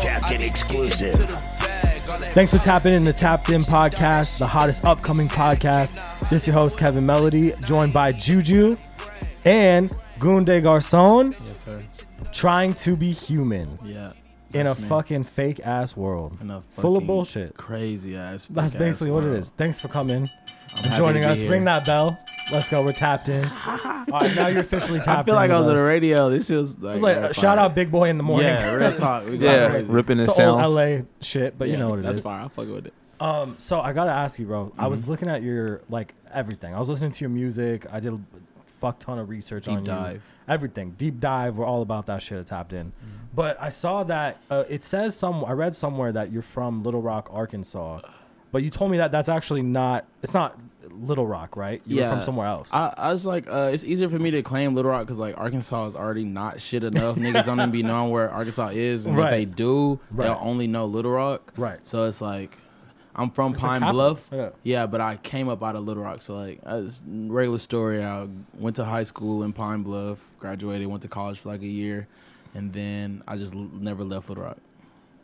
Tapped in exclusive. Thanks for tapping in the Tapped In podcast, the hottest upcoming podcast. This is your host, Kevin Melody, joined by Juju and Goon Des Garcons, Yes, sir. trying to be human Yeah. In a That's me. full fucking ass world. In a full of bullshit. Crazy ass. That's fake-ass basically what it world. is. Thanks for coming I'm and joining us. here. Ring that bell. Let's go. We're tapped in. All right, now you're officially tapped I feel like I was with on the radio. This feels like, It was like uh, shout out Big Boy in the morning. Yeah, real talk. We got Yeah, crazy. ripping it's the the old. LA shit, but you know what it is. That's fine. I fuck with it. Um, so I gotta ask you, bro. I Mm-hmm. was looking at your like everything. I was listening to your music. I did a fuck ton of research Deep on you. Everything, deep dive. We're all about that shit at Tapped In. Mm-hmm. But I saw that uh, it says some. I read somewhere that you're from Little Rock, Arkansas. But you told me that that's actually not. It's not Little Rock, right? You're yeah, from somewhere else. I, I was like, uh, it's easier for me to claim Little Rock because like Arkansas is already not shit enough. Niggas don't even be knowing where Arkansas is, and Right. if they do, Right. they'll only know Little Rock. Right. So it's like, I'm from It's Pine. Bluff. Yeah. but I came up out of Little Rock. So like, uh, it's a regular story. I went to high school in Pine Bluff, graduated, went to college for like a year, and then I just l- never left Little Rock,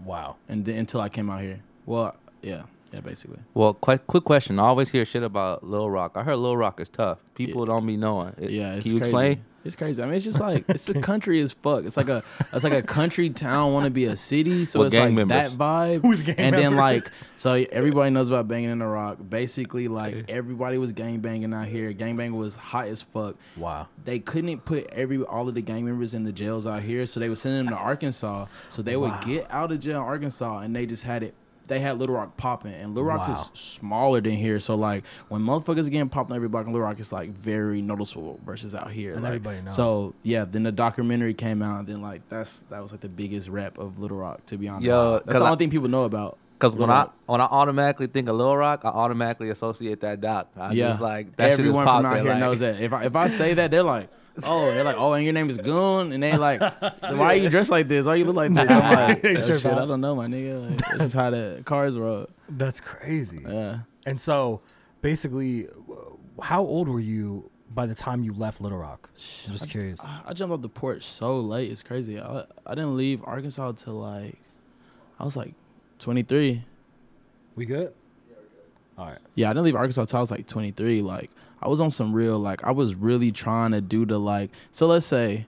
wow. and then until I came out here. Well, yeah, yeah, basically. Well, quick, quick question. I always hear shit about Lil Rock. I heard Lil Rock is tough. People don't be knowing. It- Yeah, it's Can you crazy. explain? It's crazy. I mean, it's just like it's a country as fuck. It's like a it's like a country town want to be a city, so With it's gang like members. that vibe. With gang and then like so everybody knows about banging in the rock. Basically, like everybody was gang banging out here. Gang banging was hot as fuck. Wow. They couldn't put every all of the gang members in the jails out here, so they would send them to Arkansas. So they would Wow. get out of jail in Arkansas, and they just had it. They had Little Rock popping, and Little Rock Wow. is smaller than here. So like when motherfuckers getting popped on every block in Little Rock, it's like very noticeable versus out here. And like, everybody knows. So yeah, then the documentary came out, and then like that's that was like the biggest rap of Little Rock, to be honest. Yo, that's the I- only thing people know about. Because when Lil I when I automatically think of Lil Rock, I automatically associate that doc. I yeah, just like that everyone shit is from popping, out here like- knows that. If I if I say that, they're like. Oh, they're like, oh, and your name is Goon, and they like, why are you dressed like this? Why you look like this? I'm like, They oh, that shit. I don't know, my nigga. Like, it's just how the cars roll. That's crazy. Yeah. And so, basically, how old were you by the time you left Little Rock? I'm just curious. I, I jumped off the porch so late. It's crazy. I, I didn't leave Arkansas till like, I was like 23. We good? All right. Yeah, I didn't leave Arkansas till I was like 23. Like, I was on some real, like, I was really trying to do the, like, so let's say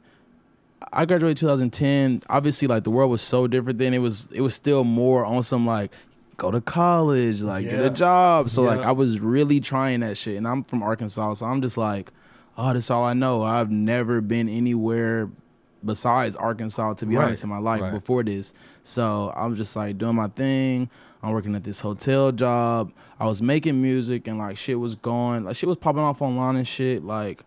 I graduated 2010. Obviously, like, the world was so different then. It was, it was still more on some, like, go to college, like, get a job. So, like, I was really trying that shit. And I'm from Arkansas, so I'm just like, oh, that's all I know. I've never been anywhere besides Arkansas, to be Right, honest, in my life right. before this. So I was just like doing my thing. I'm working at this hotel job. I was making music and like shit was going, like shit was popping off online and shit. Like,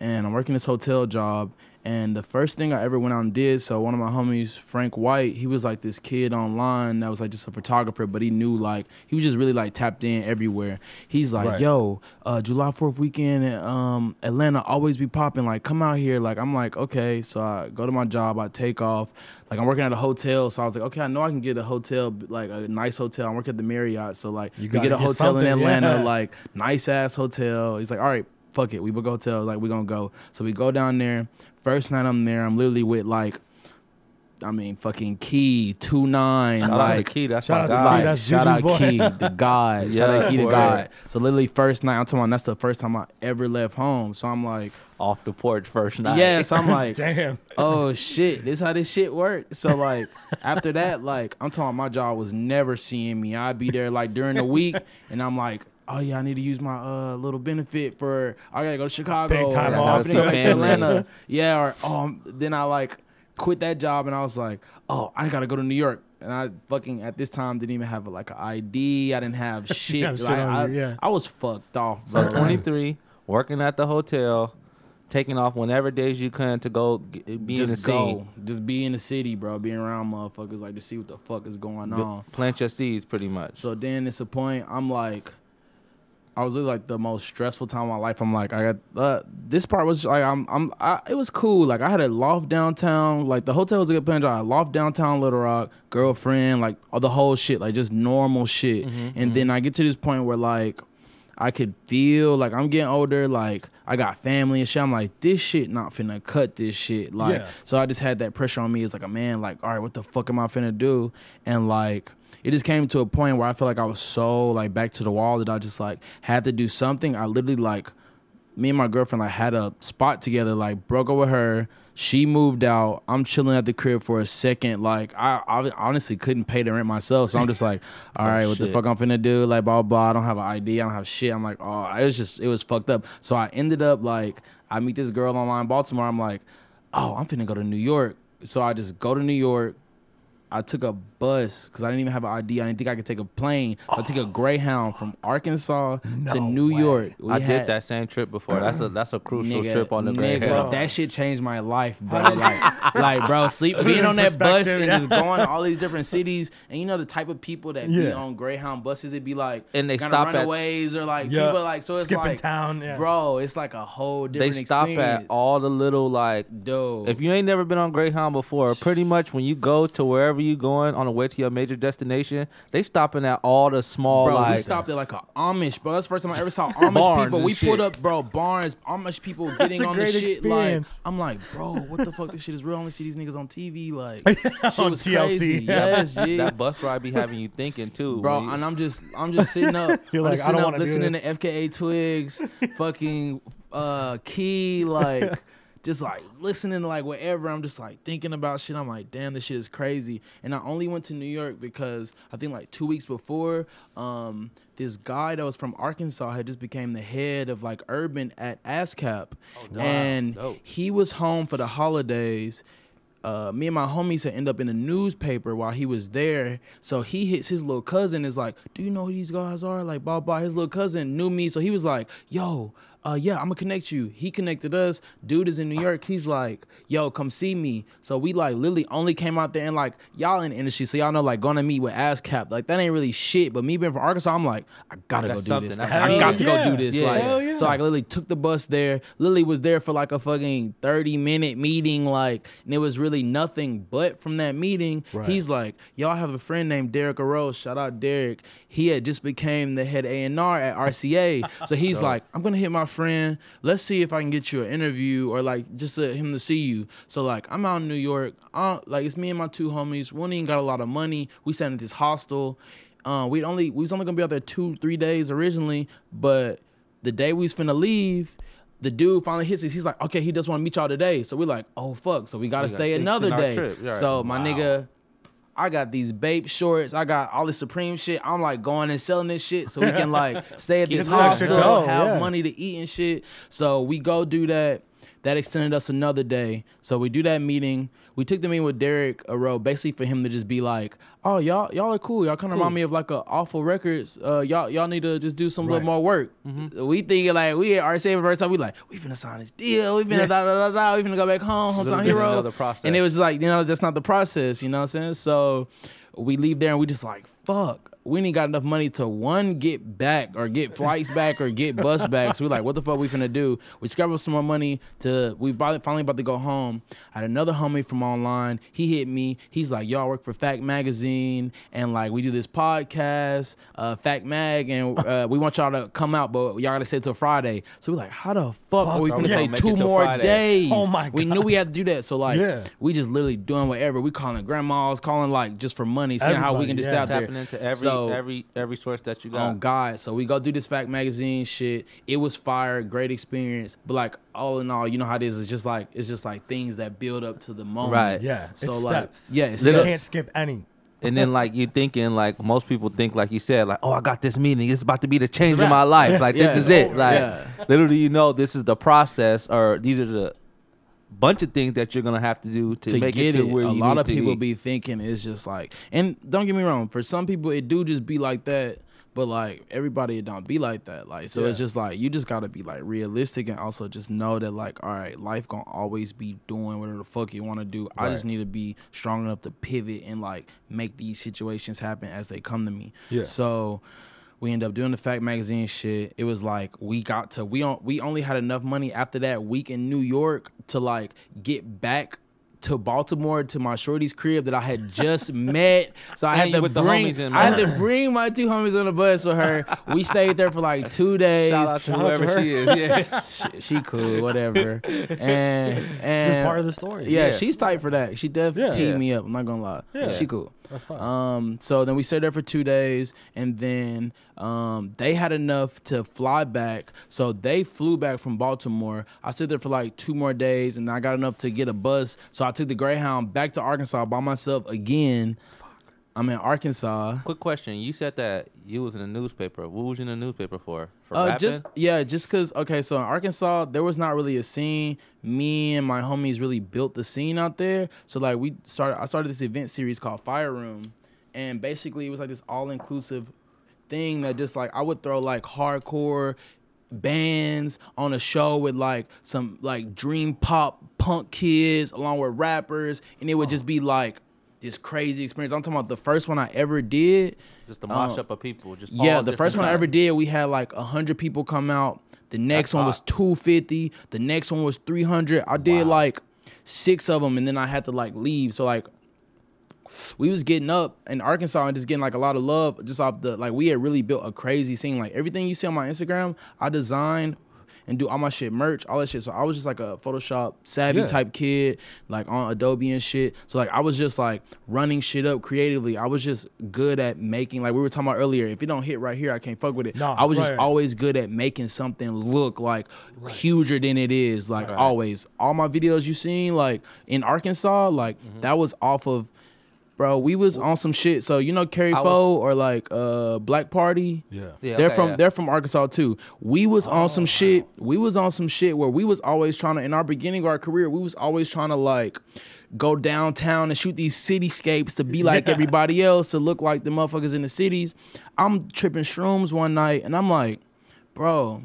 and I'm working this hotel job. And the first thing I ever went out and did, so one of my homies, Frank White, he was like this kid online that was like just a photographer, but he knew like he was just really like tapped in everywhere. He's like, Right. yo, uh, July 4th weekend in um, Atlanta always be popping. Like, come out here. Like, I'm like, okay. So I go to my job. I take off. Like, I'm working at a hotel. So I was like, okay, I know I can get a hotel, like a nice hotel. I'm working at the Marriott. So like, You we get a get hotel in Atlanta, yeah. like nice ass hotel. He's like, all right, fuck it. We book a hotel. Like, we gonna go. So we go down there. First night I'm there, I'm literally with like, I mean, fucking Key, Two-9, Shout out to like Key. That's Shout my out to guy. Key, that's shout out boy. Key, the God. shout out Key, the word. God. So literally first night, I'm talking about that's the first time I ever left home. So I'm like, Off the porch first night. yeah. So I'm like, Damn. oh shit, this how this shit works. So like after that, like I'm talking, my job was never seeing me. I'd be there like during the week, and I'm like. Oh yeah, I need to use my uh little benefit for I gotta go to Chicago. Big time or, off. I'm finna go back to Atlanta. Yeah, or um then I like quit that job and I was like, oh, I gotta go to New York. And I fucking at this time didn't even have like an ID. I didn't have shit. have shit Like, I, you, yeah. I was fucked off. Bro. So 23, working at the hotel, taking off whenever days you can to go g- be in the just scene. go, just be in the city, bro. Be around motherfuckers, like to see what the fuck is going on. Plant your seeds, pretty much. So then it's a point I'm like, I was really like the most stressful time of my life. I'm like, I got uh, this part was like, I'm, I'm, I, it was cool. Like I had a loft downtown. Like the hotel was a good plan. I loft downtown Little Rock, girlfriend, like all the whole shit, like just normal shit. and then I get to this point where like. I could feel like I'm getting older. Like I got family and shit. I'm like, this shit not finna cut this shit. Like, Yeah. so I just had that pressure on me It's like a man. Like, all right, what the fuck am I finna do? And like, it just came to a point where I felt like I was so like back to the wall that I just like had to do something. I literally like me and my girlfriend like had a spot together, like broke up with her. She moved out. I'm chilling at the crib for a second. Like I, I honestly couldn't pay the rent myself, so I'm just like, all right, oh, what the fuck I'm finna do? Like blah blah. I don't have an ID. I don't have shit. I'm like, oh, it was just it was fucked up. So I ended up like I meet this girl online in Baltimore. I'm like, oh, I'm finna go to New York. So I just go to New York. I took a bus because I didn't even have an ID. I didn't think I could take a plane. So I took a oh. Greyhound from Arkansas to New way. York. We I had- did that same trip before. That's a that's a crucial Nigga, trip on the Grand nigga, Hill. That shit changed my life, bro. like, like, bro, sleep being on that bus and yeah. just going to all these different cities, and you know the type of people that be on Greyhound buses. It'd be like And they kinda stop at- runaways or like Yeah. people like so. It's Skipping like, town, yeah. bro, it's like a whole different. they stop experience. at all the little like Dude, if you ain't never been on Greyhound before, pretty much when you go to wherever you going on the way to your major destination, they stopping at all the small Bro, we stopped at like a Amish, bro. That's the first time I ever saw Amish people. We shit. pulled up, bro, barns, Amish people getting on the shit. experience. Like, I'm like, bro, what the fuck? This shit is real. I only see these niggas on TV. Like, shit On was TLC, crazy. Yes, G. that bus ride be having you thinking too, Bro, when you- and I'm just, I'm just sitting up. You're I'm like, I don't wanna listening to FKA Twigs, fucking uh, Key, like, just like listening to like whatever. I'm just like thinking about shit. I'm like, damn, this shit is crazy. And I only went to New York because I think like two weeks before, um, this guy that was from Arkansas had just became the head of like urban at ASCAP, Oh, and dope. he was home for the holidays uh, me and my homies had end up in the newspaper while he was there. So he hits his little cousin is like, "Do you know who these guys are?" Like, blah blah. His little cousin knew me, so he was like, "Yo, uh, yeah, I'm gonna connect you." He connected us. Dude is in New York. He's like, "Yo, come see me." So we like literally only came out there and like y'all in the industry, so y'all know like going to meet with ASCAP, like that ain't really shit. But me being from Arkansas, I'm like, I gotta That's go do this. Like, I got to yeah. go do this. Yeah. Like, yeah. so I literally took the bus there. Lily was there for like a fucking 30 minute meeting, like, and it was really nothing but from that meeting. Right. He's like, Y'all have a friend named Derek Arose. Shout out Derek. He had just became the head A&R at RCA. so he's like, I'm gonna hit my friend. Let's see if I can get you an interview or like just to, him to see you. So like I'm out in New York. Uh, like it's me and my two homies. One ain't got a lot of money. We sat at this hostel. Uh, we only we was only gonna be out there two three days originally, but the day we was finna leave, the dude finally hits us. He's like, okay, he just want to meet y'all today. So we're like, oh fuck. So we gotta We stay another day. Yeah, So my Wow. nigga, I got these babe shorts. I got all this Supreme shit. I'm like going and selling this shit so we can like stay at this hostel, have yeah. money to eat and shit. So we go do that. That extended us another day. So we do that meeting. We took the meeting with Derek Aro, basically for him to just be like, "Oh, y'all, y'all are cool. Y'all kind of remind me of like a awful records. Uh, y'all, y'all need to just do some Right. little more work. We thinking like we are saving first time. We like we finna sign this deal. We finna da da da da. We finna go back home, hometown hero. process. And it was like you know that's not the process. You know what I'm saying? So we leave there and we just like fuck. We ain't got enough money to one get back or get flights back or get bus back. So we're like, what the fuck we finna do? We scrap up some more money to. We finally finally about to go home. I had another homie from online. He hit me. He's like, y'all work for Fact Magazine and like we do this podcast, uh, Fact Mag, and uh, we want y'all to come out, but y'all gotta stay till Friday. So we like, how the fuck, are we are finna we gonna make two more Friday? days? Oh my god. We knew we had to do that. So like, Yeah. we just literally doing whatever. We calling grandmas, calling like just for money, seeing how we can just yeah. stay out there. into every So- every every source that you oh got. on God. So we go do this fact magazine shit. It was fire, great experience. But like all in all, you know how it is. It's just like it's just like things that build up to the moment. Right. Yeah, So it's like steps. yeah, it's You Little- can't skip any. And then like you thinking like most people think like you said like oh I got this meeting it's about to be the change a of my wrap. life like this is it oh, like Yeah. literally you know this is the process or these are the bunch of things that you're gonna have to do to, to make get it it. to where a lot of people be. be thinking it's just like, and don't get me wrong, for some people it do just be like that, but like everybody it don't be like that. Like so, it's just like you just gotta be like realistic and also just know that like, all right, life gonna always be doing whatever the fuck you want to do. I just need to be strong enough to pivot and like make these situations happen as they come to me. Yeah. So we end up doing the fact magazine shit. It was like we got to we on we only had enough money after that week in New York to like get back to Baltimore to my shorty's crib that I had just met. So I And had to with the bring homies in, I had to bring my two homies on the bus with her. We stayed there for like two days. Shout out to Shout out to whoever she is. Yeah. she, she cool, whatever. And She was part of the story. yeah, Yeah. she's tight for that. She definitely Yeah. teed Yeah. me up. I'm not gonna lie. Yeah. she cool. That's fine. Um, so then we stayed there for two days, and then um, they had enough to fly back. So they flew back from Baltimore. I stayed there for like two more days, and I got enough to get a bus. So I took the Greyhound back to Arkansas by myself again. I'm in Arkansas. Quick question. You said that you was in a newspaper. What was you in the newspaper for? For Uh, rapping? just yeah, just cause okay, so in Arkansas there was not really a scene. Me and my homies really built the scene out there. So like we started, I started this event series called Fire Room, and basically it was like this all inclusive thing that just like I would throw like hardcore bands on a show with like some like dream pop punk kids along with rappers, and it would just be like this crazy experience. I'm talking about the first one I ever did. just a mosh um, up of people. Just Yeah, the first one I ever did, we had like hundred people come out. The next That's one was two fifty. The next one was three hundred. I did like six of them, and then I had to like leave. So like, we was getting up in Arkansas and just getting like a lot of love just off the like we had really built a crazy scene. Like everything you see on my Instagram, I designed and do all my shit merch, all that shit. So I was just like a Photoshop savvy Yeah. type kid, like on Adobe and shit. So like I was just like running shit up creatively. I was just good at making like we were talking about earlier. If it don't hit right here, I can't fuck with it. No, I was right. just always good at making something look like huger than it is. Like Right. always, all my videos you seen like in Arkansas, like Mm-hmm. that was off of. Bro, we was on some shit. So you know Carrie I was- Foe or like uh Black Party. yeah. Yeah, they're okay, from yeah. they're from Arkansas too. We was on Oh, some shit. We was on some shit where we was always trying to in our beginning of our career, we was always trying to like go downtown and shoot these cityscapes to be like Yeah. everybody else, to look like the motherfuckers in the cities. I'm tripping shrooms one night and I'm like, bro,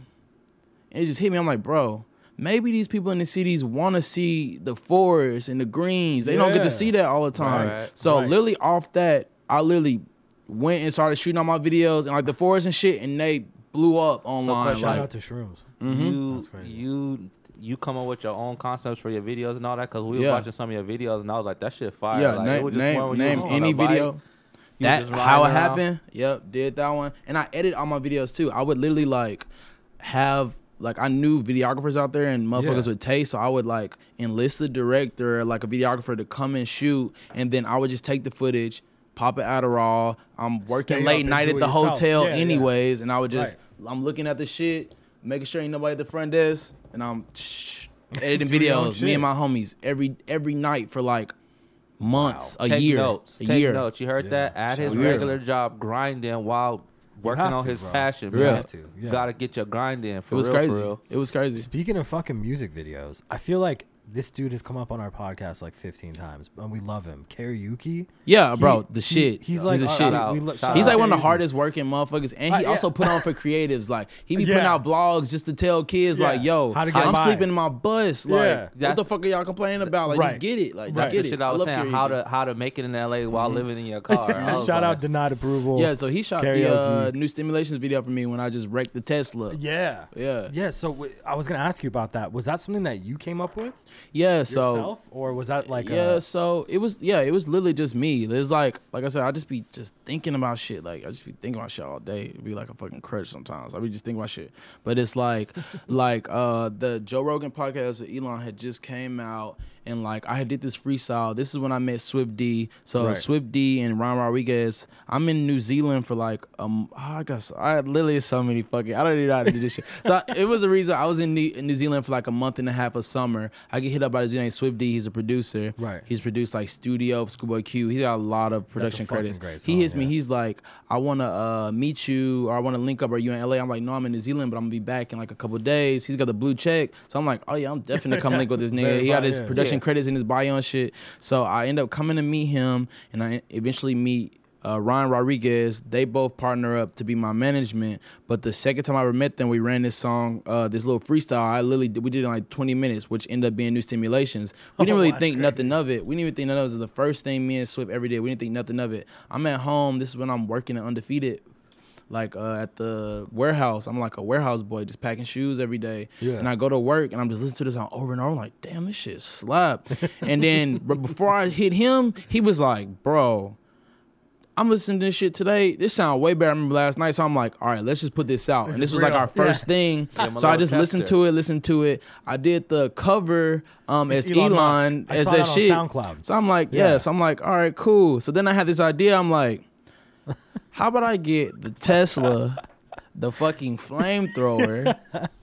and it just hit me. I'm like, bro, maybe these people in the cities want to see the forest and the greens. They don't get to see that all the time. Right. So Right. literally off that, I literally went and started shooting all my videos and like the forest and shit, and they blew up online. question. Shout like, out to shrooms. Mm-hmm. You That's crazy. you you come up with your own concepts for your videos and all that because we were Yeah. watching some of your videos and I was like that shit fire. yeah, like, name, it was just name, where name was on a any video. you That how it around. happened. Yep, did that one, and I edit all my videos too. I would literally like have like I knew videographers out there and motherfuckers Yeah. with taste, so I would like enlist the director, like a videographer, to come and shoot, and then I would just take the footage, pop it Adderall. I'm working Stay late night at the hotel, Yeah, yeah. anyways, and I would just Right. I'm looking at the shit, making sure ain't nobody at the front desk, and I'm editing Do your own videos. Me and my homies every every night for like months, a Take year, notes. a Take year. notes. You heard Yeah. that? At his Shout out. regular job, grinding while working on to, his bro. passion. You man. have to, yeah. You gotta get your grind in. For It was real, crazy. For real. It was crazy. Speaking of fucking music videos, I feel like this dude has come up on our podcast like 15 times, and we love him. Karaoke. Yeah, bro, He- the he- shit. He's like the uh, shit. we- out. we lo- Shout shout He's out like one of the hardest working motherfuckers, and he Uh, yeah. also put on for creatives. Like he be putting out vlogs just to tell kids, Yeah. like, "Yo, How to get I'm by. sleeping in my bus. Yeah. Like, what the fuck are y'all complaining about? Like, Right. just get it. Like, Right. just That's get the it. shit I was love saying. How to how to make it in LA while living in your car. Shout like, out denied approval. Yeah, so he shot the uh, new stimulations video for me when I just wrecked the Tesla. Yeah. Yeah. Yeah. So w- I was gonna ask you about that. Was that something that you came up with Yeah, so yourself, or was that like yeah, a, so it was yeah, it was literally just me. It's like like I said, I just be just thinking about shit. Like I just be thinking about shit all day. It'd be like a fucking crutch sometimes. I be just thinking about shit. But it's like like uh the Joe Rogan podcast with Elon had just came out and like I had did this freestyle. This is when I met Swiff D. So Right. Swiff D and Ron Rodriguez. I'm in New Zealand for like um I guess I had literally so many fucking I don't even know how to do this shit. So I- it was a reason I was in New, in New Zealand for like a month and a half of summer. I get hit up by this dude named Swiff D. He's a producer. Right. He's produced like Studio, Schoolboy Q. He's got a lot of production credits. great he song, hits me. yeah. He's like, I want to uh, meet you or I want to link up. Are you in LA? I'm like, no, I'm in New Zealand, but I'm gonna be back in like a couple days. He's got the blue check, so I'm like, oh yeah, I'm definitely come link with this nigga. he got his production Yeah. credits in his bio and shit. So I end up coming to meet him, and I eventually meet. Uh, Ryan Rodriguez, they both partner up to be my management. But the second time I ever met them, we ran this song, uh, this little freestyle. I literally did, we did it in like 20 minutes, which ended up being new stimulations. We didn't Oh, really that's think crazy. nothing of it. We didn't even think nothing of it. It was the first thing me and Swiff ever did. We didn't think nothing of it. I'm at home. This is when I'm working at Undefeated like uh, at the warehouse. I'm like a warehouse boy, just packing shoes every day. Yeah. And I go to work and I'm just listening to this song over and over. I'm like, damn, this shit slap. and then but before I hit him, he was like, bro. I'm listening to this shit today. This sound way better. I remember last night, so I'm like, all right, let's just put this out. This and this is was like our first Yeah. thing. Yeah, so I just listened to it, listened to it. I did the cover um It's as Elon Elon, as that shit. SoundCloud. So I'm like, Yeah. yeah. So I'm like, all right, cool. So then I had this idea. I'm like, how about I get the Tesla, the fucking flamethrower,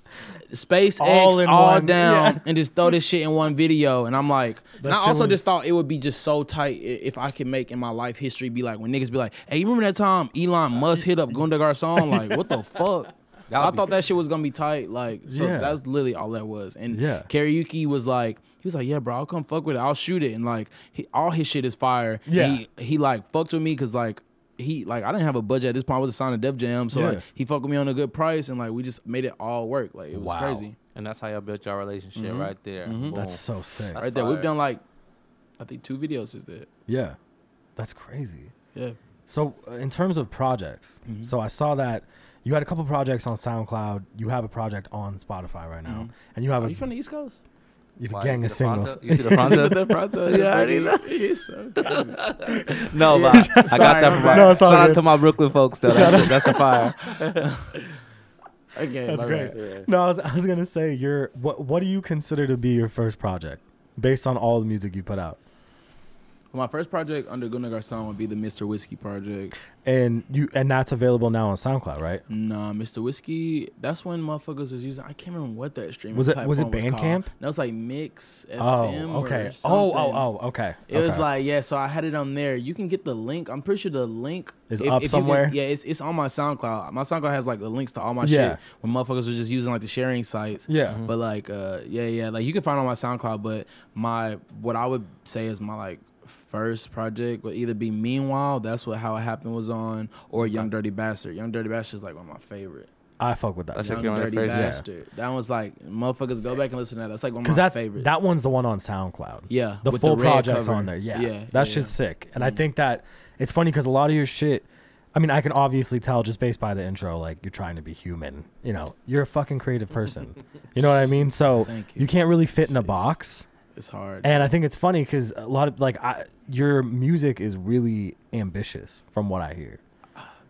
SpaceX All all, down, yeah. and just throw this shit in one video? And I'm like, and I also was- just thought it would be just so tight if I could make in my life history be like when niggas be like, hey, you remember that time Elon Musk hit up Goon Des Garcons? Like, what the fuck? So I thought that shit was gonna be tight. Like, so Yeah. that's literally all that was. And Yeah. karaoke was like, he was like, yeah, bro, I'll come fuck with it. I'll shoot it. And like, he, all his shit is fire. Yeah. He, he like fucked with me because like, he like I didn't have a budget at this point. I was assigned to Def Jam, so Yeah. like he fucked with me on a good price, and like we just made it all work. Like it was Wow. crazy. And that's how y'all built your relationship Mhm. right there. Mhm. That's so sick. That's right there, we've done like, I think two videos since that. Yeah, that's crazy. Yeah. So uh, in terms of projects, Mhm. so I saw that you had a couple projects on SoundCloud. You have a project on Spotify right now, Mhm. and you have Are a you from the East Coast? You have a gang you of see the singles. Fronto? You see the Fronto? the Pronto, Yeah, I already know. He's so crazy. No, but I, I got Sorry, that from my. No, it's all shout good. out to my Brooklyn folks though. That's, the, that's the fire. Okay, That's my great. bad. No, I was, I was gonna say your what what do you consider to be your first project based on all the music you put out? My first project under Goon Des Garcons would be the Mr. Whiskey project. And you and that's available now on SoundCloud, right? Nah, Mr. Whiskey. That's when motherfuckers was using. I can't remember what that streaming Was it- was it Bandcamp? That was like Mix FM. Oh, okay. Oh, oh, oh, okay. It was like yeah, so I had it on there. You can get the link. I'm pretty sure the link Is if- up if you can- somewhere? yeah, it's it's on my SoundCloud. My SoundCloud has like the links to all my Yeah. shit. When motherfuckers were just using like the sharing sites. yeah. But like uh yeah, yeah, like you can find on my SoundCloud, but my what I would say is my like first project would either be Meanwhile, that's what how it happened was on, or Young Dirty Bastard. Young Dirty Bastard is like one of my favorite. I fuck with that. That's Young one Dirty the first- yeah. Bastard. That was like motherfuckers go back and listen to that. That's like one of my that favorites. that one's the one on SoundCloud. yeah, The with full red project's cover. on there. Yeah, yeah, that yeah, shit's sick. And I Mhm. think that it's funny because a lot of your shit. I mean, I can obviously tell just based by the intro, like you're trying to be human. You know, you're a fucking creative person. you know what I mean? So you you. can't really fit in a box. It's hard. And I think it's funny because a lot of like I, your music is really ambitious from what I hear,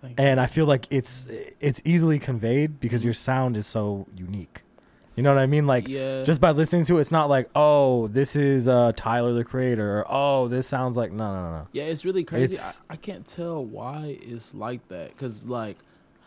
Thank you. and I feel like it's it's easily conveyed because your sound is so unique. You know what I mean? Like yeah, just by listening to it, it's not like oh this is uh, Tyler the Creator or oh this sounds like no no no no. Yeah, it's really crazy. It's- I, I can't tell why it's like that. Cause like,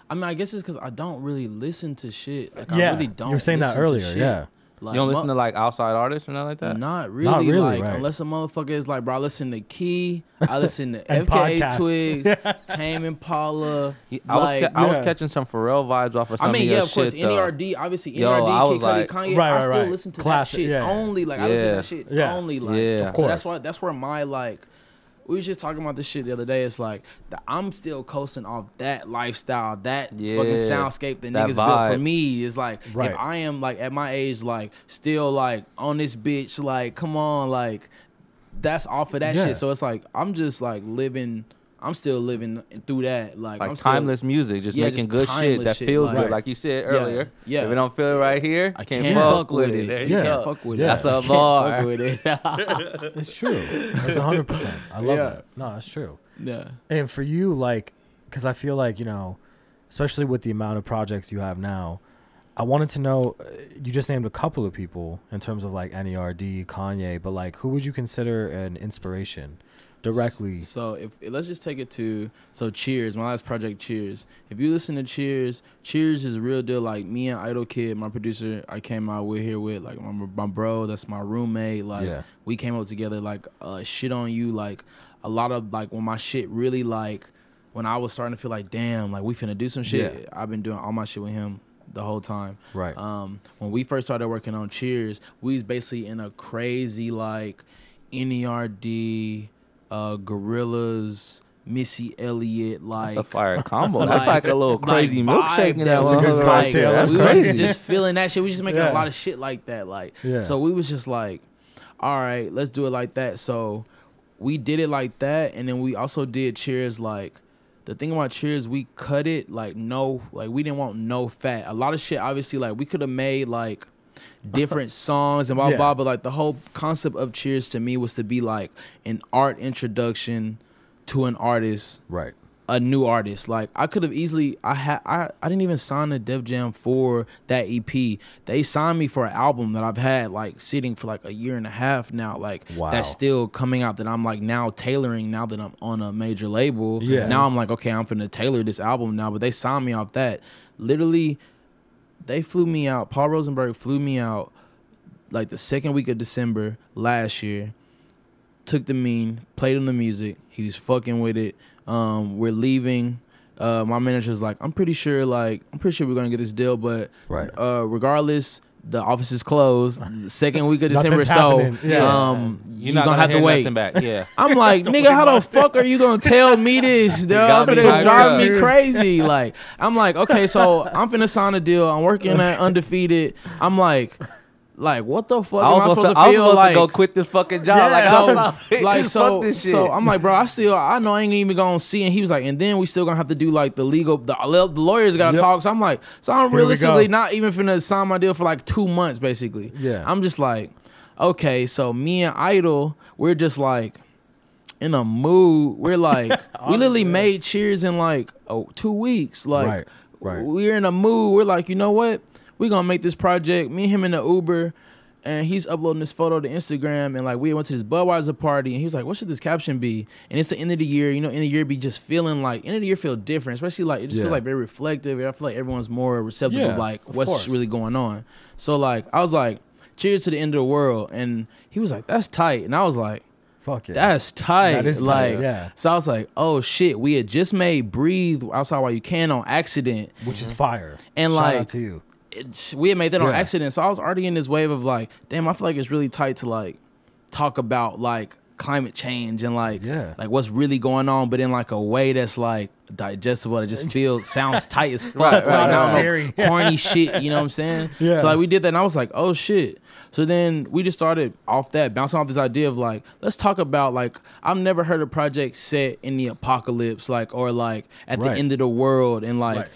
I mean, I guess it's cause I don't really listen to shit. Like, yeah, I really don't. you were saying that earlier. Yeah, Like, You don't mu- listen to like outside artists or nothing like that. Not really. really, like right. unless a motherfucker is like, bro, I listen to Key. I listen to FKA podcasts. Twigs, Tame Impala. He- I was like, ca- I was catching some Pharrell vibes off of some shit. I mean, of yeah, of course, shit. NERD, obviously Yo, NERD, was Kid Cudi, like- Kanye. Right, I still right. listen to Classic, that shit yeah. only. Like I listen to that shit Yeah. only. Like, Yeah. Of so that's why that's where my like. We was just talking about this shit the other day. It's like that I'm still coasting off that lifestyle, that fucking soundscape that, That niggas built for me. Is like Right. if I am like at my age, like still like on this bitch, like come on, like that's off of that Yeah. shit. So it's like I'm just like living. I'm still living through that. Like, like I'm still, timeless music, just Yeah, making just good shit that shit, feels like- good, like you said earlier. yeah. If it don't feel it right here, I can't, can't fuck, fuck with with it. it. There Yeah. you Can't go. fuck with Yeah. it. That's a Can't bar. fuck with it. it's true. It's hundred percent. I love Yeah. that. No, it's true. yeah. And for you, like, because I feel like you know, especially with the amount of projects you have now, I wanted to know. uh, You just named a couple of people in terms of like Nerd, Kanye, but like, who would you consider an inspiration directly? So if let's just take it to so Cheers, my last project Cheers. If you listen to Cheers, Cheers is real deal. Like me and Idol Kid, my producer, I came out with here with like my, my bro, that's my roommate. Like Yeah. we came up together. Like uh, shit on you. Like a lot of like when my shit really like when I was starting to feel like damn, like we finna do some shit. Yeah. I've been doing all my shit with him the whole time. Right. Um, when we first started working on Cheers, we was basically in a crazy like NERD, uh, Gorillaz, Missy Elliott, like That's a fire combo. That's like a little crazy vibe milkshake in that that was a good motherfucker vibe. right there. That's we crazy. was just feeling that shit. We just making Yeah. a lot of shit like that. Like, Yeah. so we was just like, all right, let's do it like that. So we did it like that, and then we also did Cheers like the thing about Cheers, we cut it like no, like we didn't want no fat. A lot of shit, obviously, like we could have made like different songs and blah Yeah. blah. But like the whole concept of Cheers to me was to be like an art introduction to an artist Right. a new artist. Like I could have easily I had I, I didn't even sign a Def Jam for that EP. They signed me for an album that I've had like sitting for like a year and a half now. Like Wow. that's still coming out that I'm like now tailoring now that I'm on a major label. Yeah. Now I'm like, okay, I'm finna tailor this album now. But they signed me off that. Literally, they flew me out. Paul Rosenberg flew me out like the second week of December last year. Took the mean, played him the music. He was fucking with it. Um, we're leaving. Uh, my manager's like, I'm pretty sure, like, I'm pretty sure we're gonna get this deal, but Right. uh, regardless, the office is closed. Second week of December, so. Yeah. um, You're you're not gonna, have to wait. back. Yeah. I'm like, nigga, how the fuck are you gonna tell me this? Dog? got me It's hyped drive me crazy. Like, I'm like, okay, so I'm finna sign a deal. I'm working at undefeated. I'm like, like, what the fuck I am I supposed to to, I was feel supposed like? to go quit this fucking job. Yeah. like, so, I was like, like so, so I'm like, bro, I still, I know I ain't even gonna see. And he was like, and then we still gonna have to do like the legal, the, the lawyers gotta Yep. talk. So I'm like, so I'm Here realistically not even finna sign my deal for like two months, basically. Yeah. I'm just like, okay, so me and Idol, we're just like in a mood. We're like, we literally made Cheers in like oh two weeks. Like, Right, right. we're in a mood. We're like, you know what? We're gonna make this project. Me and him in the Uber. And he's uploading this photo to Instagram, and like we went to this Budweiser party, and he was like, "What should this caption be?" And it's the end of the year, you know. End of the year be just feeling like end of the year feel different, especially like it just Yeah. feels like very reflective. I feel like everyone's more receptive Yeah, of like of what's course. really going on. So like I was like, "Cheers to the end of the world," and he was like, "That's tight," and I was like, Fuck it. "That's tight." That is tight, like, yeah. So I was like, "Oh shit, we had just made "Breathe" outside while you can on accident." Which is fire. And, Shout like, to you. We had made that on Yeah. accident. So I was already in this wave of like, damn, I feel like it's really tight to like talk about like climate change and like Yeah. like what's really going on, but in like a way that's like digestible. It just feels sounds tight as fuck. Right, Like, right, scary. corny shit. You know what I'm saying? Yeah. So like we did that, and I was like, oh shit. So then we just started off that, bouncing off this idea of like, let's talk about like I've never heard a project set in the apocalypse, like or like at Right. the end of the world, and like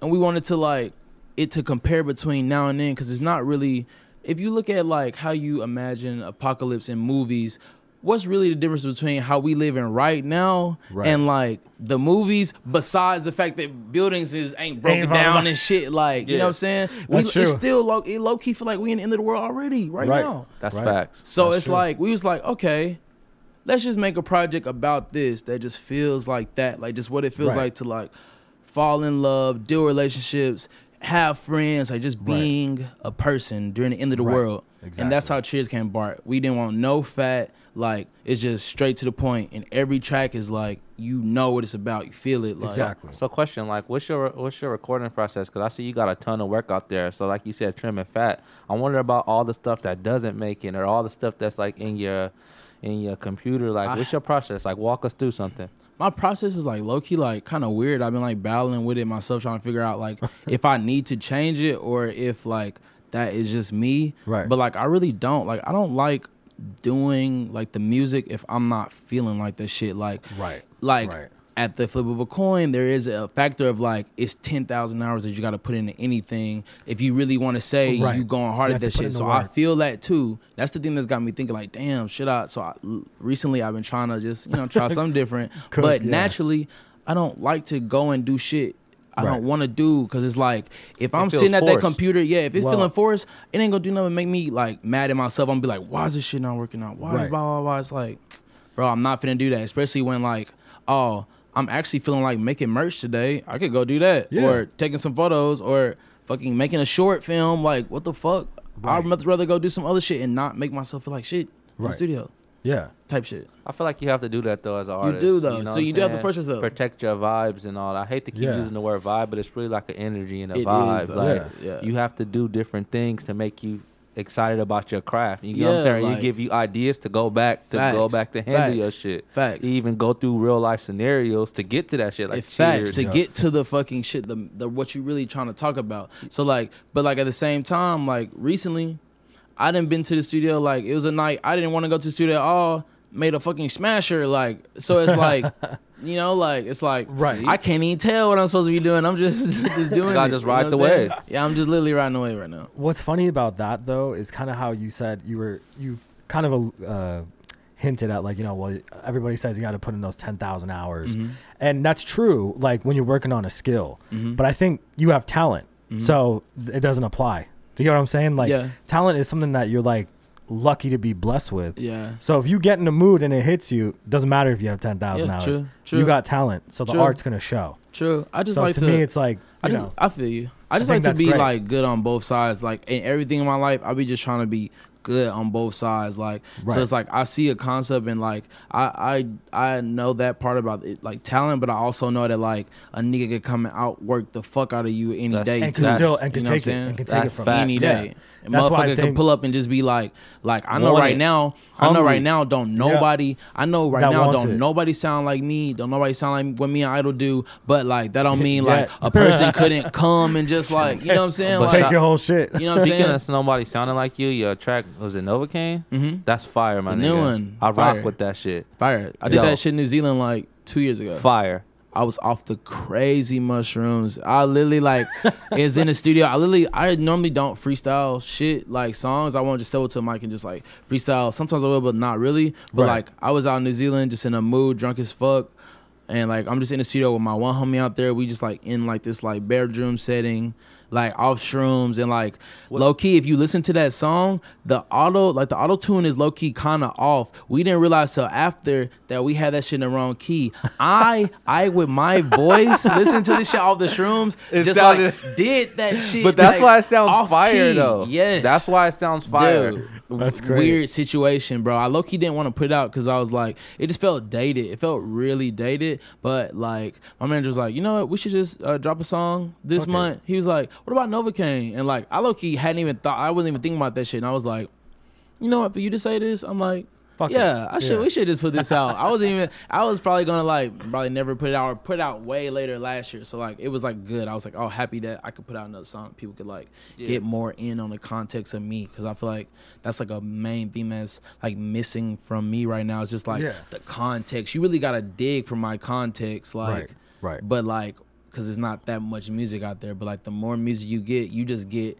and we wanted to like it to compare between now and then because it's not really if you look at like how you imagine apocalypse in movies what's really the difference between how we live in right now Right. and like the movies besides the fact that buildings is ain't broken Ain't down falling and shit like you know what i'm saying we, it's still low, it low key feel like we in the end of the world already right, Right. now That's Right. facts. so That's it's true. like we was like, okay, let's just make a project about this that just feels like that, like just what it feels Right. like to like fall in love, deal relationships, have friends, like just Right. being a person during the end of the Right. world. And that's how Cheers came apart. We didn't want no fat, like it's just straight to the point, and every track is like you know what it's about, you feel it, like Exactly. So, question like, what's your what's your recording process? Because I see you got a ton of work out there. So, like you said, trim and fat. I wonder about all the stuff that doesn't make it, or all the stuff that's like in your in your computer. Like, I- what's your process? Like, walk us through something. My process is like low key like kind of weird. I've been like battling with it myself, trying to figure out like if I need to change it or if like that is just me. Right. But like I really don't like I don't like doing like the music if I'm not feeling like that shit. Like Right. like Right. At the flip of a coin, there is a factor of like it's ten thousand hours that you got to put into anything if you really want to say Right. you going hard You at have that to put in shit. the So I feel that too. That's the thing that's got me thinking like, damn, should I? So I, recently I've been trying to just you know try something different, Cook, but yeah. naturally I don't like to go and do shit. I Right. don't want to do because it's like if I'm feels sitting at that computer, yeah, if it's Well- feeling forced, it ain't gonna do nothing. Make me like mad at myself. I'm gonna be like, why is this shit not working out? Why is Right. blah blah blah? It's like, bro, I'm not finna do that. Especially when like, oh, I'm actually feeling like making merch today. I could go do that, Yeah. or taking some photos, or fucking making a short film. Like, what the fuck? Right. I'd much rather go do some other shit and not make myself feel like shit in Right. the studio Yeah. type shit. I feel like you have to do that though as an artist. You do, though. know So you do have to saying? force yourself. Protect your vibes and all. I hate to keep Yeah. using the word vibe, but it's really like an energy and a It is, vibe. though. like Yeah. Yeah. you have to do different things to make you excited about your craft. You know what I'm saying? like- you give you ideas to go back to go back to handle your shit. Facts. You even go through real life scenarios to get to that shit. Like facts to Yeah. get to the fucking shit, the, the what you really trying to talk about. So like, but like at the same time, like recently, I didn't been to the studio. Like it was a night I didn't want to go to the studio at all. Made a fucking smasher. Like, so it's like, you know, like it's like, Right. I can't even tell what I'm supposed to be doing. I'm just just doing. it, just you know ride the wave. Yeah, I'm just literally riding the wave right now. What's funny about that though is kind of how you said you were you kind of uh, hinted at like you know well everybody says you got to put in those ten thousand hours, Mhm. and that's true. Like when you're working on a skill, Mhm. but I think you have talent, Mhm. so it doesn't apply. Do you know what I'm saying? Like Yeah. talent is something that you're like lucky to be blessed with. Yeah. So if you get in the mood and it hits you, doesn't matter if you have ten thousand Yeah, hours. true, true. You got talent, so the True. art's gonna show. True. I just so like to, to. me, it's like I just know, I feel you. I just I like to be great. like good on both sides. Like in everything in my life, I be just trying to be good on both sides. Like Right. so, it's like I see a concept and like I I I know that part about it, like talent, but I also know that like a nigga could come and outwork the fuck out of you any That's- day. and can still and you can know what take I'm it saying? and can take it That's from fact. any Yeah. day. And That's why motherfucker can pull up and just be like, like I know right it. now, I know right now, don't nobody, I know right That now, don't it. nobody sound like me, don't nobody sound like what me and Idol do, but like that don't mean like a person couldn't come and just like, you know what I'm saying? But Like, take your whole shit. you know what I'm Speaking saying? of nobody sounding like you, your track was it Novocaine? Mhm. That's fire, my The nigga. new one, I fire. rock with that shit. Fire. I did Yo. that shit in New Zealand like two years ago. Fire. I was off the crazy mushrooms. I literally like is in the studio. I literally I normally don't freestyle shit like songs. I won't just step up to a mic and just like freestyle. Sometimes I will, but not really. But Right. like I was out in New Zealand just in a mood, drunk as fuck. And like I'm just in the studio with my one homie out there. We just like in like this like bedroom setting, like off shrooms and like low key. If you listen to that song, the auto like the auto tune is low key kind of off. We didn't realize till after that we had that shit in the wrong key. I I with my voice listen to this shit off the shrooms. It just sounded- like did that shit. But that's like, why it sounds fire key. though. Yes, That's why it sounds fire. Dude, That's great. Weird situation, bro. I low key didn't want to put it out because I was like, it just felt dated. It felt really dated. But like, my manager was like, you know what? We should just uh, drop a song this Okay. month. He was like, what about Novocaine? And like, I low key hadn't even thought. I wasn't even thinking about that shit. And I was like, you know what? For you to say this, I'm like. Fuck it. yeah, I should. Yeah. We should just put this out. I wasn't even. I was probably gonna like probably never put it out or put it out way later last year. So like it was like good. I was like oh happy that I could put out another song. People could like Yeah. get more in on the context of me because I feel like that's like a main theme that's like missing from me right now. It's just like Yeah. the context. You really gotta dig for my context, like. Right, right. But like, cause it's not that much music out there. But like, the more music you get, you just get.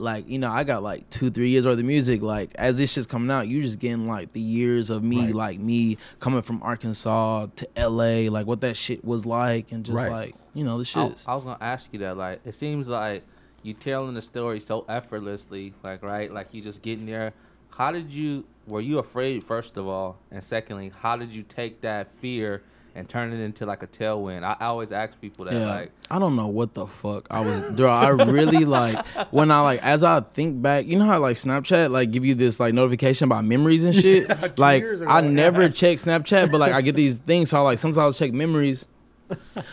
Like you know, I got like two, three years worth of music. Like as this shit's coming out, you're just getting like the years of me, Right. like me coming from Arkansas to LA, like what that shit was like, and just Right. like you know the I, shits. I was gonna ask you that. Like, it seems like you telling the story so effortlessly. Like, right? Like you just getting there. How did you? Were you afraid first of all, and secondly, how did you take that fear and turn it into like a tailwind? I, I always ask people that. Like, I don't know what the fuck I was, bro. I really like when I like as I think back. You know how like Snapchat like give you this like notification about memories and shit. like I yeah. never check Snapchat, but like I get these things. So I, like sometimes I'll check memories.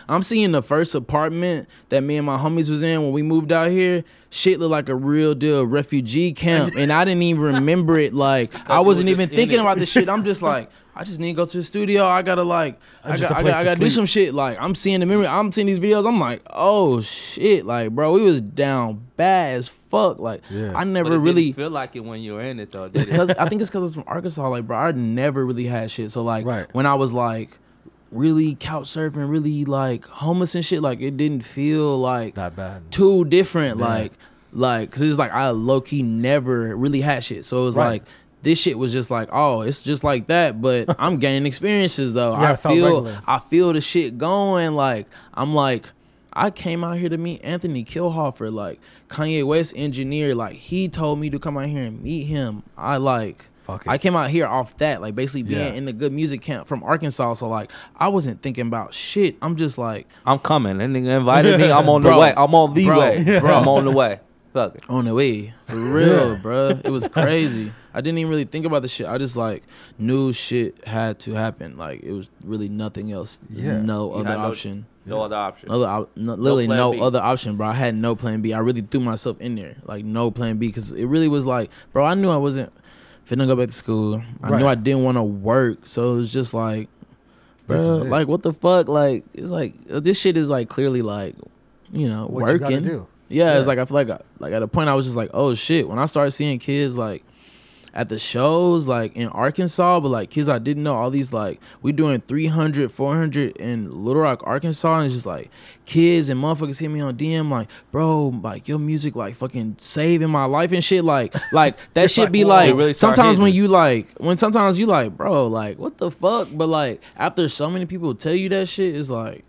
I'm seeing the first apartment that me and my homies was in when we moved out here. Shit looked like a real deal refugee camp, and I didn't even remember it. Like I wasn't even thinking about this shit. I'm just like, I just need to go to the studio. I gotta like, I, Just got, a I, place got, I to gotta do some shit. Like I'm seeing the memory. I'm seeing these videos. I'm like, oh shit, like bro, we was down bad as fuck. Like Yeah. I but never it really. didn't feel like it when you were in it though. Did it? because I think it's because it's from Arkansas. Like, bro, I never really had shit. So like, Right. when I was like really couch surfing, really like homeless and shit, like it didn't feel like that bad. too different. Yeah. Like, like, cause it's like I low key never really had shit. So it was Right. like this shit was just like, oh, it's just like that. But I'm gaining experiences though. Yeah, I feel, regular. I feel the shit going. Like, I'm like. I came out here to meet Anthony Kilhoffer, like Kanye West engineer. Like he told me to come out here and meet him. I like I came out here off that, like basically being Yeah. in the good music camp from Arkansas. So like I wasn't thinking about shit. I'm just like I'm coming. And nigga invited me. I'm on the way. I'm on the Bro. way. Bro. I'm on the way. Fuck on the way for real, bro. It was crazy. I didn't even really think about the shit. I just like knew shit had to happen. Like it was really nothing else. Yeah. No You other had no- option. No other option. No, other no, literally plan no other option, bro. I had no plan B. I really threw myself in there, like no plan B, because it really was like, bro, I knew I wasn't finna go back to school. I Right. knew I didn't want to work, so it was just like, This is bro, it. like what the fuck? Like it's like this shit is like clearly like, you know, What you gotta working. do? Yeah, Yeah. it's like I feel like I- like at a point I was just like, oh shit. When I started seeing kids like at the shows like in Arkansas, but like kids I didn't know all these like we doing 300, 400 in Little Rock, Arkansas, and it's just like kids and motherfuckers hit me on DM like, bro, like your music like fucking saving my life and shit. Like like that shit like, be like really sometimes when you like when sometimes you like, bro, like what the fuck? But like after so many people tell you that shit, it's like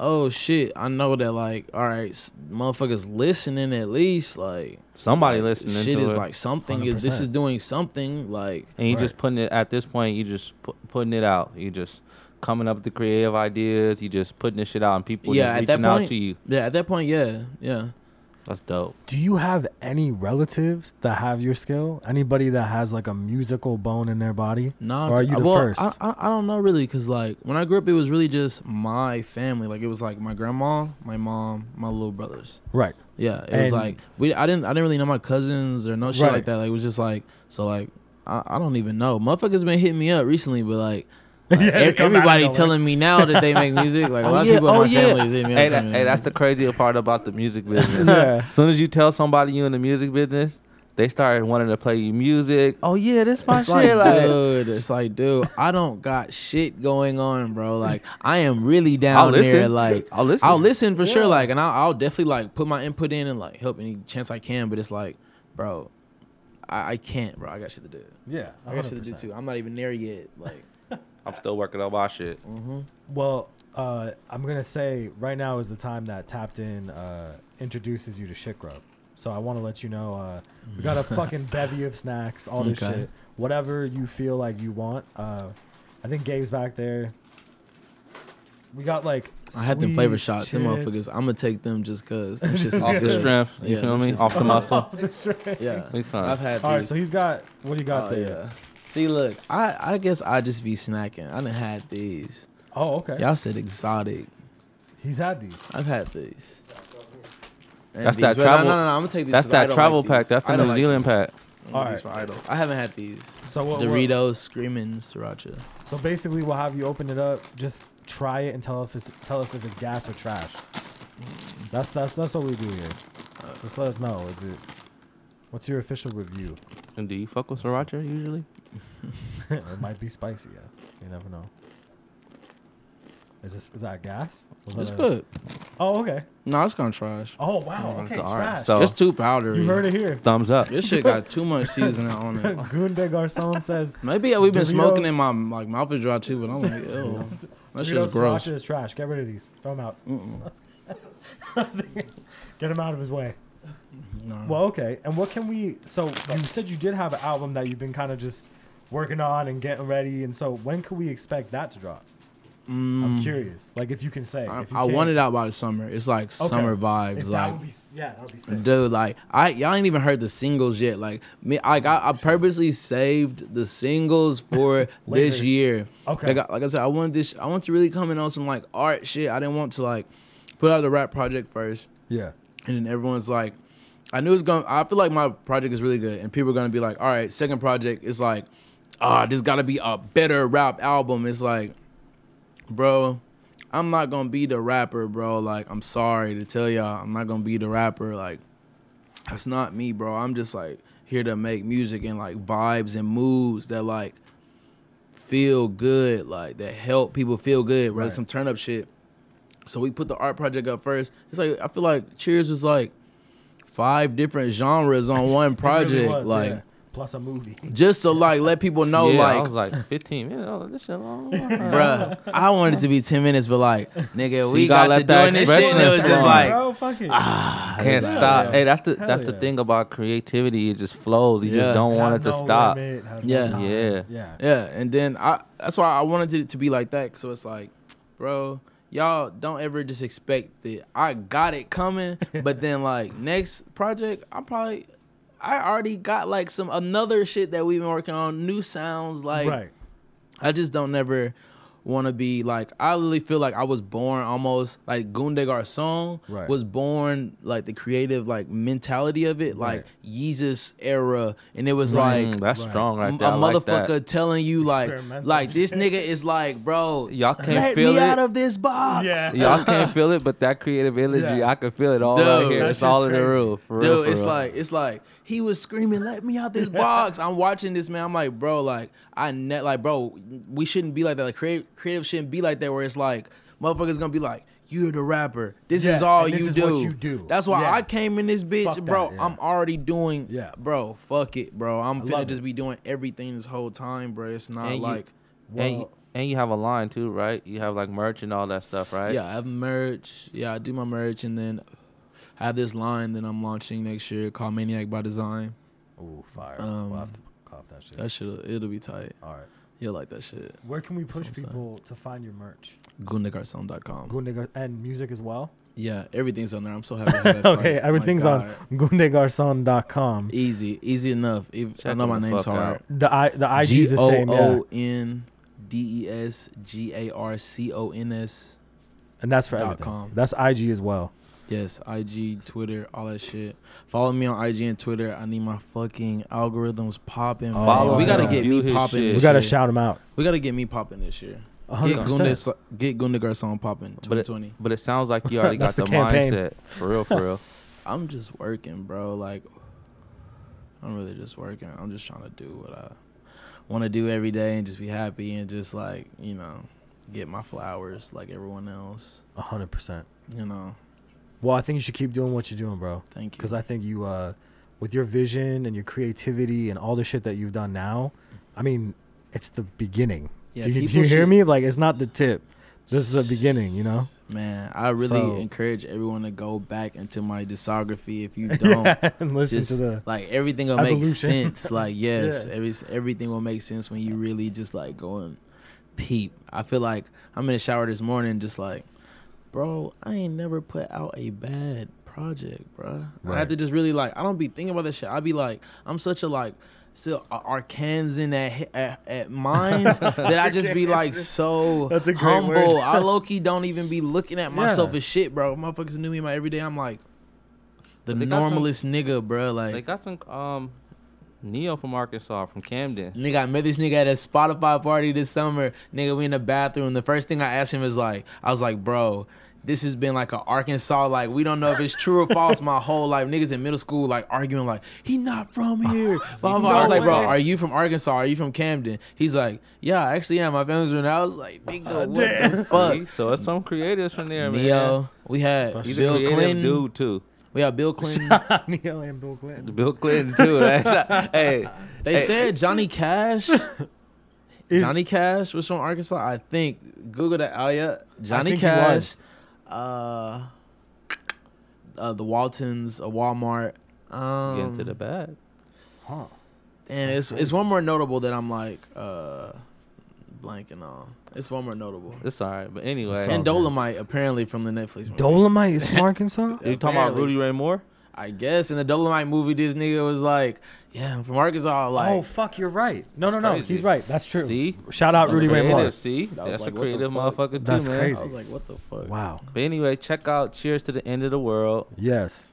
oh shit, I know that like, all right, s- motherfuckers listening at least, like Somebody listening Shit to is it. like something is this 100%. is doing something like and you just putting it at this point. You just pu- putting it out. You just coming up with the creative ideas. You just putting this shit out, and people Yeah, just at reaching that out point- to you. yeah. At that point, yeah, yeah. That's dope. Do you have any relatives that have your skill? Anybody that has like a musical bone in their body? Nah, Or are you the well, first? I, I I don't know really, cause like when I grew up, it was really just my family. Like it was like my grandma, my mom, my little brothers. Right. Yeah, it was like we. I didn't. I didn't really know my cousins or no shit Right. like that. Like it was just like so. Like I, I don't even know. Motherfuckers been hitting me up recently, but like. Like, Yeah, they ev- come out of everybody telling me now that they make music. Like a Oh, lot yeah. of people in Oh, my yeah. family is hitting me up. Hey, that, hey, that's the craziest part about the music business. Yeah. As soon as you tell somebody you in the music business, they start wanting to play you music. Oh yeah, this my It's shit. like, Like, dude, it's like, dude, I don't got shit going on, bro. Like, I am really I'll down there. Like, I'll listen. I'll listen for sure. Like, and I'll, I'll definitely like put my input in and like help any chance I can. But it's like, bro, I, I can't, bro. I got shit to do. Yeah. I got shit to do 100%. too. I'm not even there yet. Like, I'm still working on my shit. mm-hmm. Well, uh, I'm gonna say right now is the time that Tapped In uh, introduces you to Shit Grub. So I want to let you know uh, we got a fucking bevy of snacks, all this Okay. shit, whatever you feel like you want. Uh, I think Gabe's back there. We got like I had them flavor sweets, shots. Them motherfuckers. I'm gonna take them just cause. Them shits Off the strength, you Yeah, feel them me? Off the muscle. Off the strength. Yeah, Big time. I've had. All right, these. so he's got what do you got Oh, there? yeah. See, look, I I guess I just be snacking. I done had these. Oh, okay. Y'all said exotic. He's had these. I've had these. And That's these, that but travel- No, no, no. I'm gonna take these. That's 'cause I that don't travel like pack. these. That's the don't New like Zealand these. pack. I'm All gonna use right. for idol. I haven't had these. So what? what- Doritos screaming sriracha. So basically, we'll have you open it up. Just try it and tell if it's, tell us if it's gas or trash. Mm. That's that's that's what we do here. Uh. Just let us know. Is it? What's your official review? And do you fuck with sriracha usually? it might be spicy. Yeah, you never know. Is this is that gas? Was It's that a- good. Oh okay. No, it's kind of trash. Oh wow. Oh, Okay. all right. Trash. So- It's too powdery. you heard it here. Thumbs up. This shit got too much seasoning on it. Goon Des Garcons says Maybe we've been smoking in my like mouth is dry too, but I'm like, ew. That shit Doritos is gross. sriracha is trash. Get rid of these. Throw them out. Mm-mm. Get him out of his way. No. Well, okay. And what can we? So you said you did have an album that you've been kind of just working on and getting ready, and so when can we expect that to drop? I'm Mm, curious. Like if you can say. I, if you I want it out by the summer. It's like Okay. summer vibes. If that like would be, yeah, that would be sick. Dude, like I y'all ain't even heard the singles yet. Like me, like I, I purposely saved the singles for this year. Okay. Like I, like I said, I wanted this. I want to really come in on some like art shit. I didn't want to like put out the rap project first, yeah. and then everyone's like, I knew it's gonna. I feel like my project is really good, and people are gonna be like, all right, second project is like, ah, this got to be a better rap album. It's like, bro. I'm not gonna be the rapper, bro. Like, I'm sorry to tell y'all, I'm not gonna be the rapper. Like, that's not me, bro. I'm just like here to make music and like vibes and moods that like feel good, like that help people feel good, rather Right. some turn up shit. So we put the art project up first. It's like I feel like Cheers was like five different genres on one It really project, was, like yeah. Plus a movie. just to like let people know, yeah, I like was like 15 minutes. Oh, this shit long. Bruh, I wanted it to be 10 minutes, but like, nigga, So we gotta got to let that doing this shit, and it was just like, bro, fuck it. ah, Can't it's Hell like- stop. yeah. Hey, that's the Hell that's the thing about creativity. It just flows. You Yeah. just don't It want it to no stop. limit, Yeah. no. Yeah. Yeah. Yeah, and then I that's why I wanted it to be like that. So it's like, bro, y'all don't ever just expect that I got it coming, but then like next project, I'm probably I already got like some another shit that we've been working on, new sounds. Like right. I just don't never want to be like I really feel like I was born almost like Goon Des Garcons Right. was born like the creative like mentality of it, like Yeezus era, and it was Right. like Mm, that's Right. strong right a there. I like motherfucker that. telling you like like this nigga is like bro Y'all can't let feel me it. out of this box Yeah. Y'all can't feel it, but that creative energy, Yeah. I can feel it all Dude, right here. It's shit's all in the crazy. room. For dude real, for it's real. like it's like he was screaming, "Let me out this box!" I'm watching this man. I'm like, bro, like I net, like, bro, we shouldn't be like that. Like creative, creative shouldn't be like that. Where it's like, motherfuckers gonna be like, "You're the rapper. This Yeah, is all and this you is do. what you do. That's why Yeah. I came in this bitch, Fuck that, bro. yeah. I'm already doing, Yeah. bro. Fuck it, bro. I'm I finna just it. be doing everything this whole time, bro. It's not And you- like. and you, and you have a line too, right? You have like merch and all that stuff, right? Yeah, I have merch. Yeah, I do my merch, and then I have this line that I'm launching next year called Maniac by Design. Ooh, fire. Um, we'll have to cop that shit. That shit, it'll be tight. All right. You'll like that shit. Where can we push Sounds tight. people to find your merch? GoonDesGarcons.com. Gunde and music as well. Yeah, everything's on there. I'm so happy. to that site. okay, everything's on God. goondesgarcons.com. Easy, easy enough. If, I know my them the name's fuck hard. out. The I the IG is the same, yeah. G-O-O-N D-E-S-G-A-R-C-O-N-S. And that's for everything. com. That's IG as well. Yes, IG, Twitter, all that shit. Follow me on IG and Twitter. I need my fucking algorithms popping. Oh, Follow. We gotta yeah. get View me popping. We gotta year. shout him out. We gotta get me popping this year. Get hundred Gunda, percent. get Goon Des Garcons popping. But it- 2020. But it sounds like you already got the, the mindset. For real, for real. I'm just working, bro. Like, I'm really just working. I'm just trying to do what I want to do every day and just be happy and just like you know get my flowers like everyone else. A hundred percent. You know. Well, I think you should keep doing what you're doing, bro. Thank you. Because I think you, uh, with your vision and your creativity and all the shit that you've done now, I mean, it's the beginning. Yeah, do you, do you hear should- me? Like, it's not the tip. This is the beginning, you know? Man, I really So- encourage everyone to go back into my discography. If you don't, and listen just to the. like everything will make sense. Like yes, Yeah. every, everything will make sense when you really just like go and peep. I feel like I'm in the shower this morning, just like, bro, I ain't never put out a bad project, bro. I Right. have to just really like. I don't be thinking about that shit. I be like, I'm such a like. Still a- Arkansan at, at at mind that I just be like so That's a great humble. word. I low key don't even be looking at myself Yeah. as shit, bro. Motherfuckers knew me in my everyday. I'm like the But they got some- normalest nigga, bro. Like They got some um Ne-Yo from Arkansas, from Camden. Nigga, I met this nigga at a Spotify party this summer. Nigga, we in the bathroom. The first thing I asked him is like, I was like, bro, this has been like a Arkansas, like we don't know if it's true or false my whole life. Niggas in middle school like arguing like, he not from here. Blah, blah, blah. I was like, bro, are you from Arkansas? Are you from Camden? He's like, yeah, I actually am. My family's from there. I was like, nigga, ah, what damn. the fuck? So it's some creatives from there, man. Ne-Yo, we had That's He's a Bill Clinton. dude too. We had Bill Clinton. Ne-Yo and Bill Clinton. Bill Clinton too. Hey, They hey, said Johnny Cash. Is- Johnny Cash was from Arkansas. I think. Google that. Oh yeah, Johnny think he Cash. was. Uh, uh, the Waltons, a Walmart. Um, get into the bag. Huh. And it's it's one more notable that I'm like uh, blanking on. It's one more notable. It's all right, but anyway. And. Dolomite apparently from the Netflix. Movie. Dolomite is from Arkansas? you talking about Rudy Ray Moore? I guess in the Dolomite movie, this nigga was like, "Yeah, I'm from Arkansas." Like, oh, fuck, you're right. No, no, no. crazy. He's right. That's true. See? Shout out Some Rudy Ray. Moore. See? That That's like, a creative motherfucker too, That's man. crazy. I was like, "What the fuck?" Wow. But anyway, check out Cheers to the End of the World. Yes.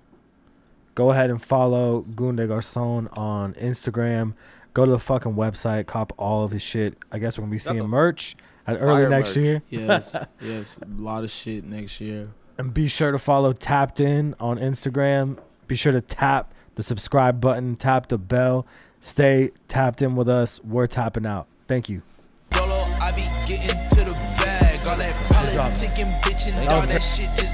Go ahead and follow Goon Des Garcons on Instagram. Go to the fucking website, cop all of his shit. I guess we're gonna be That's seeing a merch at early fire next merch. year. Yes, yes, a lot of shit next year. And be sure to follow Tapped In on Instagram. Be sure to tap the subscribe button, tap the bell. Stay tapped in with us. We're tapping out. Thank you. Dolo, I be getting to the bag. All that politicking, bitching, all that shit just